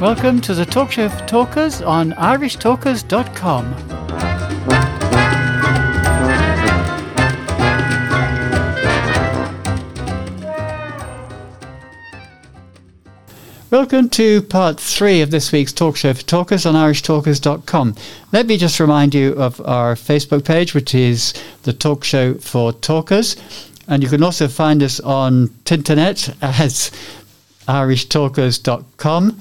Welcome to the Talk Show for Talkers on irishtalkers.com. Welcome to part three of this week's Talk Show for Talkers on irishtalkers.com. Let me just remind you of our Facebook page, which is the Talk Show for Talkers. And you can also find us on Tinternet as irishtalkers.com.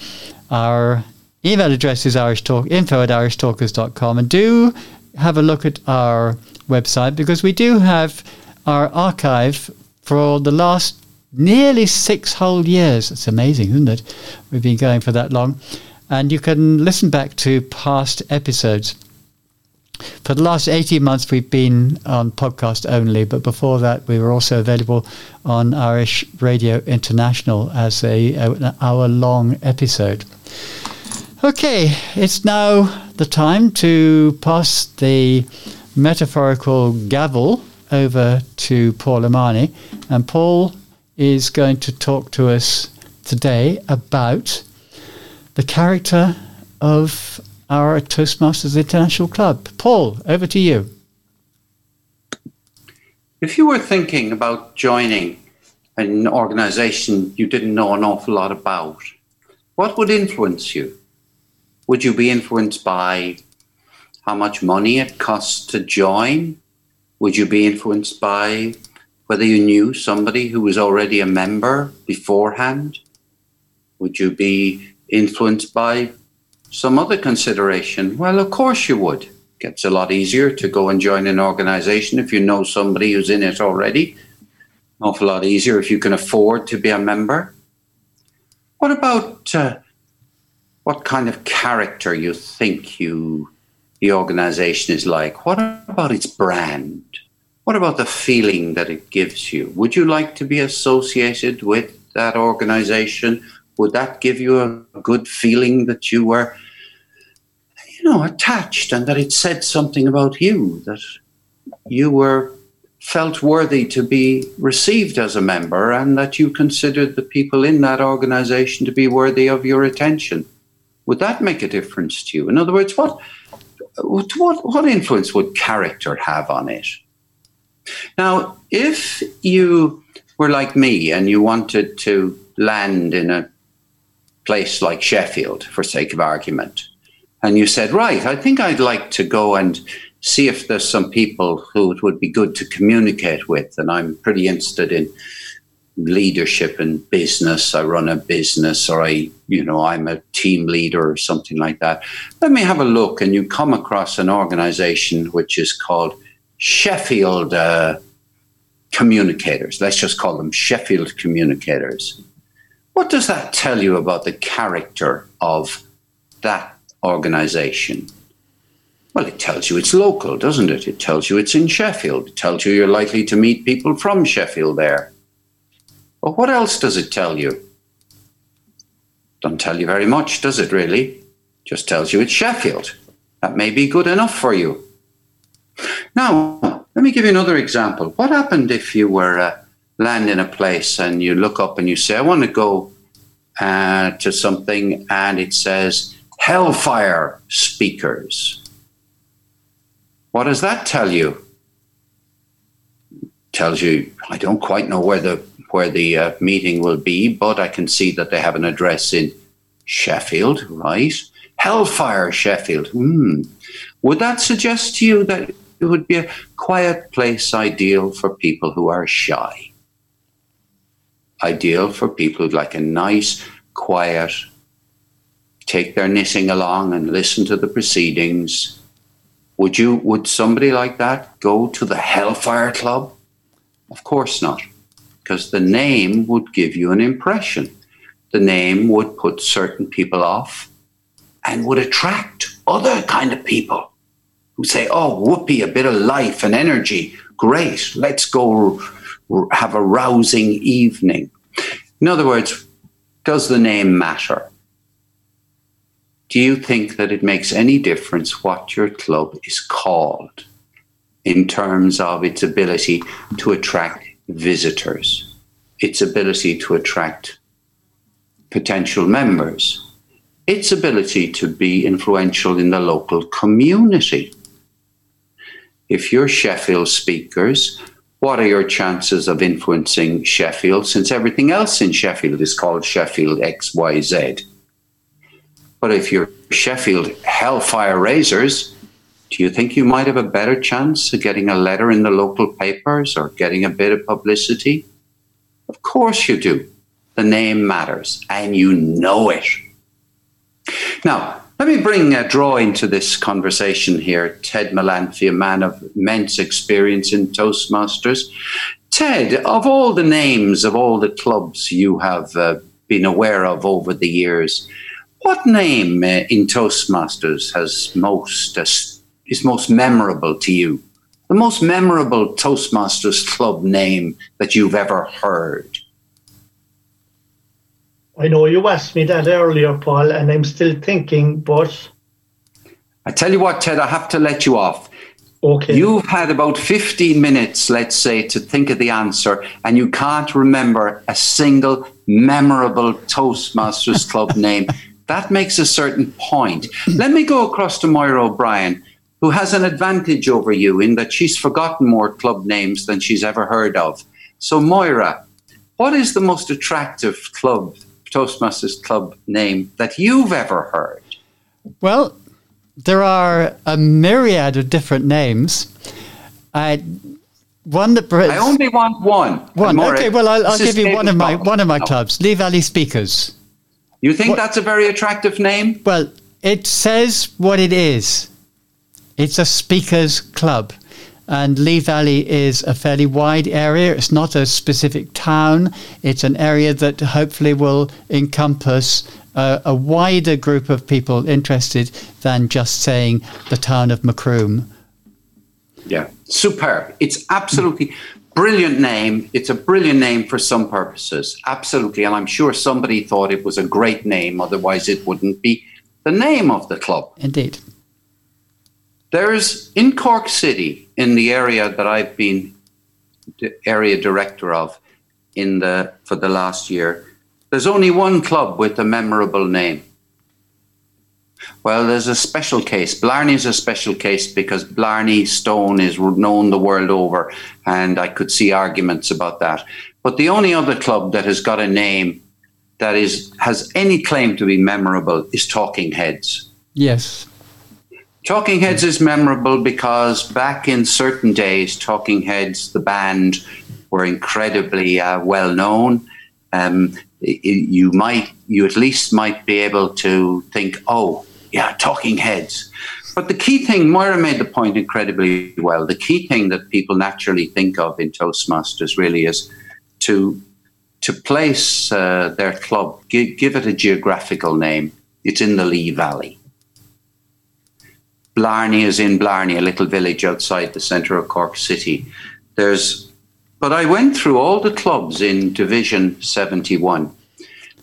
Our email address is irishtalk, info at irishtalkers.com. And do have a look at our website because we do have our archive for the last nearly six whole years. It's amazing, isn't it? We've been going for that long. And you can listen back to past episodes. For the last 18 months, we've been on podcast only, but before that, we were also available on Irish Radio International as a, an hour long episode. Okay, it's now the time to pass the metaphorical gavel over to Paul Amani. And Paul is going to talk to us today about the character of our Toastmasters International Club. Paul, over to you. If you were thinking about joining an organization you didn't know an awful lot about, what would influence you? Would you be influenced by how much money it costs to join? Would you be influenced by whether you knew somebody who was already a member beforehand? Would you be influenced by some other consideration? Well, of course you would. Gets a lot easier to go and join an organization if you know somebody who's in it already. An awful lot easier if you can afford to be a member. What about uh, what kind of character you think you the organization is like? What about its brand? What about the feeling that it gives you? Would you like to be associated with that organization would that give you a good feeling that you were, you know, attached and that it said something about you, that you were felt worthy to be received as a member and that you considered the people in that organization to be worthy of your attention? Would that make a difference to you? In other words, what what what influence would character have on it? Now, if you were like me and you wanted to land in a place like Sheffield, for sake of argument, and you said, right, I think I'd like to go and see if there's some people who it would be good to communicate with, and I'm pretty interested in leadership and business. I run a business, or I, you know, I'm a team leader or something like that. Let me have a look, and you come across an organization which is called Sheffield uh, Communicators. Let's just call them Sheffield Communicators. What does that tell you about the character of that organization? Well, it tells you it's local, doesn't it? It tells you it's in Sheffield. It tells you you're likely to meet people from Sheffield there. But what else does it tell you? Don't tell you very much, does it really? Just tells you it's Sheffield. That may be good enough for you. Now, let me give you another example. What happened if you were uh, land in a place and you look up and you say, I want to go uh, to something, and it says Hellfire Speakers. What does that tell you? tells you I don't quite know where the where the uh, meeting will be, but I can see that they have an address in Sheffield, right? Hellfire Sheffield. Hmm. Would that suggest to you that it would be a quiet place ideal for people who are shy? Ideal for people who'd like a nice, quiet, take their knitting along and listen to the proceedings. Would you would somebody like that go to the Hellfire Club? Of course not, because the name would give you an impression. The name would put certain people off and would attract other kind of people who say, "Oh, whoopee, a bit of life and energy. Great. Let's go have a rousing evening. In other words, does the name matter? Do you think that it makes any difference what your club is called in terms of its ability to attract visitors, its ability to attract potential members, its ability to be influential in the local community. If you're Sheffield speakers, what are your chances of influencing Sheffield since everything else in Sheffield is called Sheffield XYZ? But if you're Sheffield Hellfire Razors, do you think you might have a better chance of getting a letter in the local papers or getting a bit of publicity? Of course you do. The name matters, and you know it. Now, let me bring a draw into this conversation here. Ted Melanphy, a man of immense experience in Toastmasters. Ted, of all the names of all the clubs you have uh, been aware of over the years, what name uh, in Toastmasters has most uh, is most memorable to you? The most memorable Toastmasters club name that you've ever heard? I know you asked me that earlier, Paul, and I'm still thinking, but. I tell you what, Ted, I have to let you off. Okay. You've had about 15 minutes, let's say, to think of the answer, and you can't remember a single memorable Toastmasters Club name. That makes a certain point. Let me go across to Moira O'Brien who has an advantage over you in that she's forgotten more club names than she's ever heard of. So, Moira, what is the most attractive club, Toastmasters club name that you've ever heard? Well, there are a myriad of different names. I one that I only want one. One. Okay. Well, I'll, I'll give you one of my one of my clubs, Lee Valley Speakers. You think what, that's a very attractive name? Well, it says what it is. It's a speakers club. And Lee Valley is a fairly wide area. It's not a specific town. It's an area that hopefully will encompass uh, a wider group of people interested than just saying the town of Macroom. Yeah, superb. It's absolutely brilliant name. It's a brilliant name for some purposes. Absolutely. And I'm sure somebody thought it was a great name. Otherwise, it wouldn't be the name of the club. Indeed. There's in Cork City, in the area that I've been area director of in the for the last year, there's only one club with a memorable name. Well, there's a special case. Blarney is a special case because Blarney Stone is known the world over, and I could see arguments about that. But the only other club that has got a name that is has any claim to be memorable is Talking Heads. Yes. Talking Heads is memorable because back in certain days, Talking Heads, the band, were incredibly uh, well known. Um, you might, you at least might be able to think, oh, yeah, Talking Heads. But the key thing, Moira made the point incredibly well. The key thing that people naturally think of in Toastmasters really is to to place uh, their club, give, give it a geographical name. It's in the Lee Valley. Blarney is in Blarney, a little village outside the centre of Cork City. There's, but I went through all the clubs in Division 71,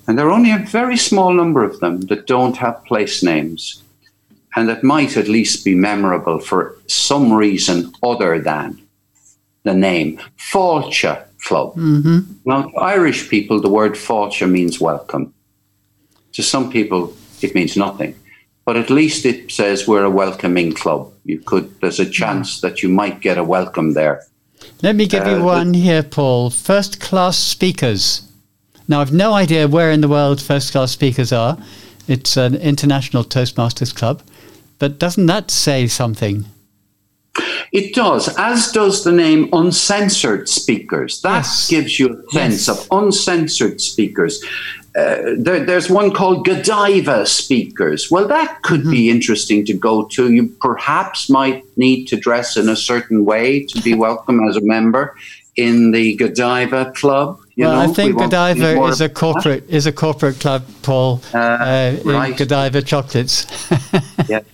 and there are only a very small number of them that don't have place names and that might at least be memorable for some reason other than the name. Fáilte Club. Mm-hmm. Now, to Irish people, the word Fáilte means welcome. To some people, it means nothing but at least it says we're a welcoming club. You could there's a chance that you might get a welcome there. Let me give uh, you one here, Paul. First class speakers. Now I've no idea where in the world first class speakers are. It's an international Toastmasters club, but doesn't that say something? It does, as does the name uncensored speakers. That yes. gives you a sense yes. of uncensored speakers. Uh, there, there's one called Godiva speakers. Well, that could mm-hmm. be interesting to go to. You perhaps might need to dress in a certain way to be welcome as a member in the Godiva club. well, know, I think Godiva is a corporate is a corporate club, Paul. Uh, uh, right. Godiva chocolates. yes.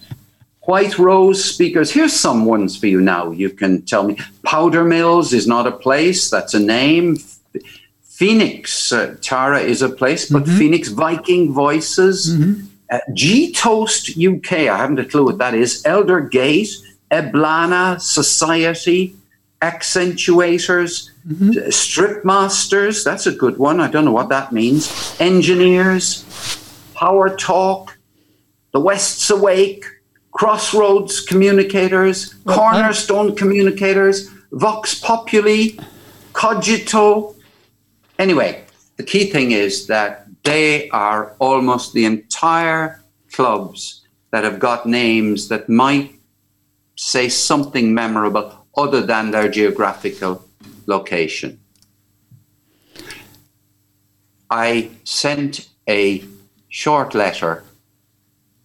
White Rose speakers. Here's some ones for you now. You can tell me. Powder Mills is not a place. That's a name. Phoenix, uh, Tara is a place, but mm-hmm. Phoenix Viking Voices, mm-hmm. uh, G Toast UK, I haven't a clue what that is, Elder Gate, Eblana Society, Accentuators, mm-hmm. Strip Masters, that's a good one. I don't know what that means. Engineers, Power Talk, the West's Awake, Crossroads Communicators, Well, I- Cornerstone Communicators, Vox Populi, Cogito. Anyway, the key thing is that they are almost the entire clubs that have got names that might say something memorable other than their geographical location. I sent a short letter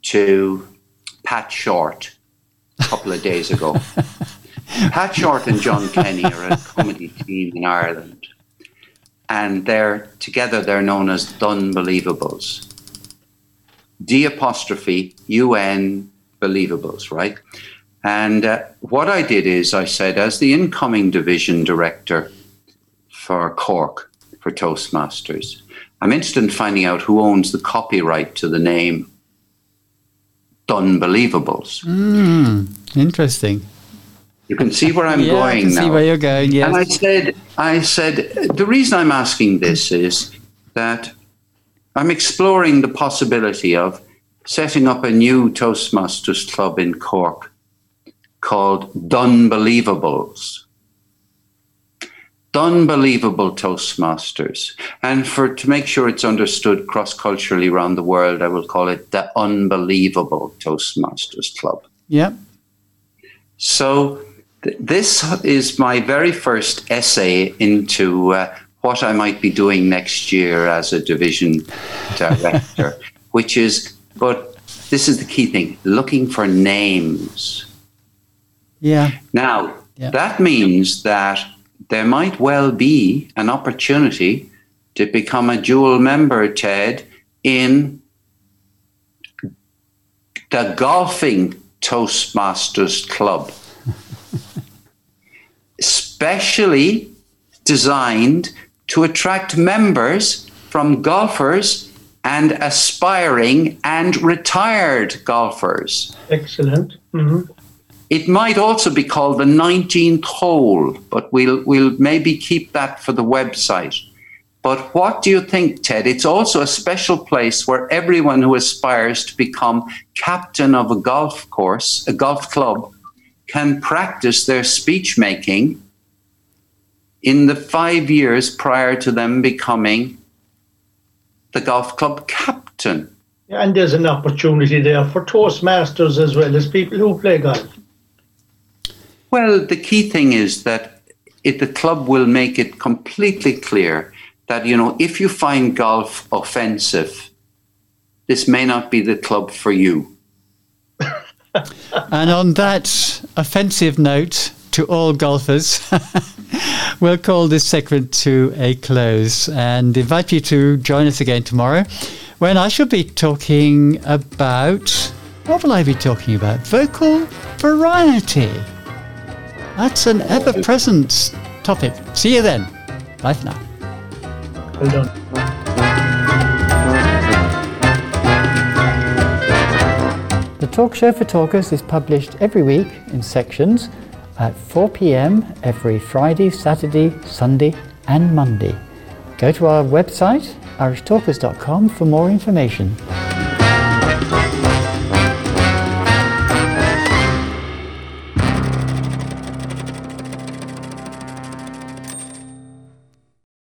to Pat Short a couple of days ago. Pat Short and John Kenny are a comedy team in Ireland, and they're together. They're known as D'Unbelievables. D apostrophe U N Believables, right? And uh, what I did is I said, as the incoming division director for Cork for Toastmasters, I'm interested in finding out who owns the copyright to the name D'Unbelievables. Interesting. You can see where I'm yeah, I going can now. see where you're going. Yes. And I said, I said, the reason I'm asking this is that I'm exploring the possibility of setting up a new Toastmasters club in Cork called D'Unbelievables. Unbelievable Toastmasters. And for to make sure it's understood cross culturally around the world, I will call it the Unbelievable Toastmasters Club. Yep. So this is my very first essay into uh, what I might be doing next year as a division director, which is, but this is the key thing, looking for names. Yeah. Now, Yeah. that means that there might well be an opportunity to become a dual member, Ted, in the Golfing Toastmasters Club, specially designed to attract members from golfers and aspiring and retired golfers. Excellent. hmm It might also be called the 19th hole, but we'll, we'll maybe keep that for the website. But what do you think, Ted? It's also a special place where everyone who aspires to become captain of a golf course, a golf club, can practice their speech making in the five years prior to them becoming the golf club captain. And there's an opportunity there for Toastmasters as well as people who play golf. Well, the key thing is that it, the club will make it completely clear that, you know, if you find golf offensive, this may not be the club for you. And on that offensive note to all golfers, we'll call this segment to a close and invite you to join us again tomorrow when I shall be talking about what will I be talking about? Vocal variety. That's an ever present topic. See you then. Bye for now. Well done. The Talk Show for Talkers is published every week in sections at 4 pm every Friday, Saturday, Sunday, and Monday. Go to our website, irishtalkers.com, for more information.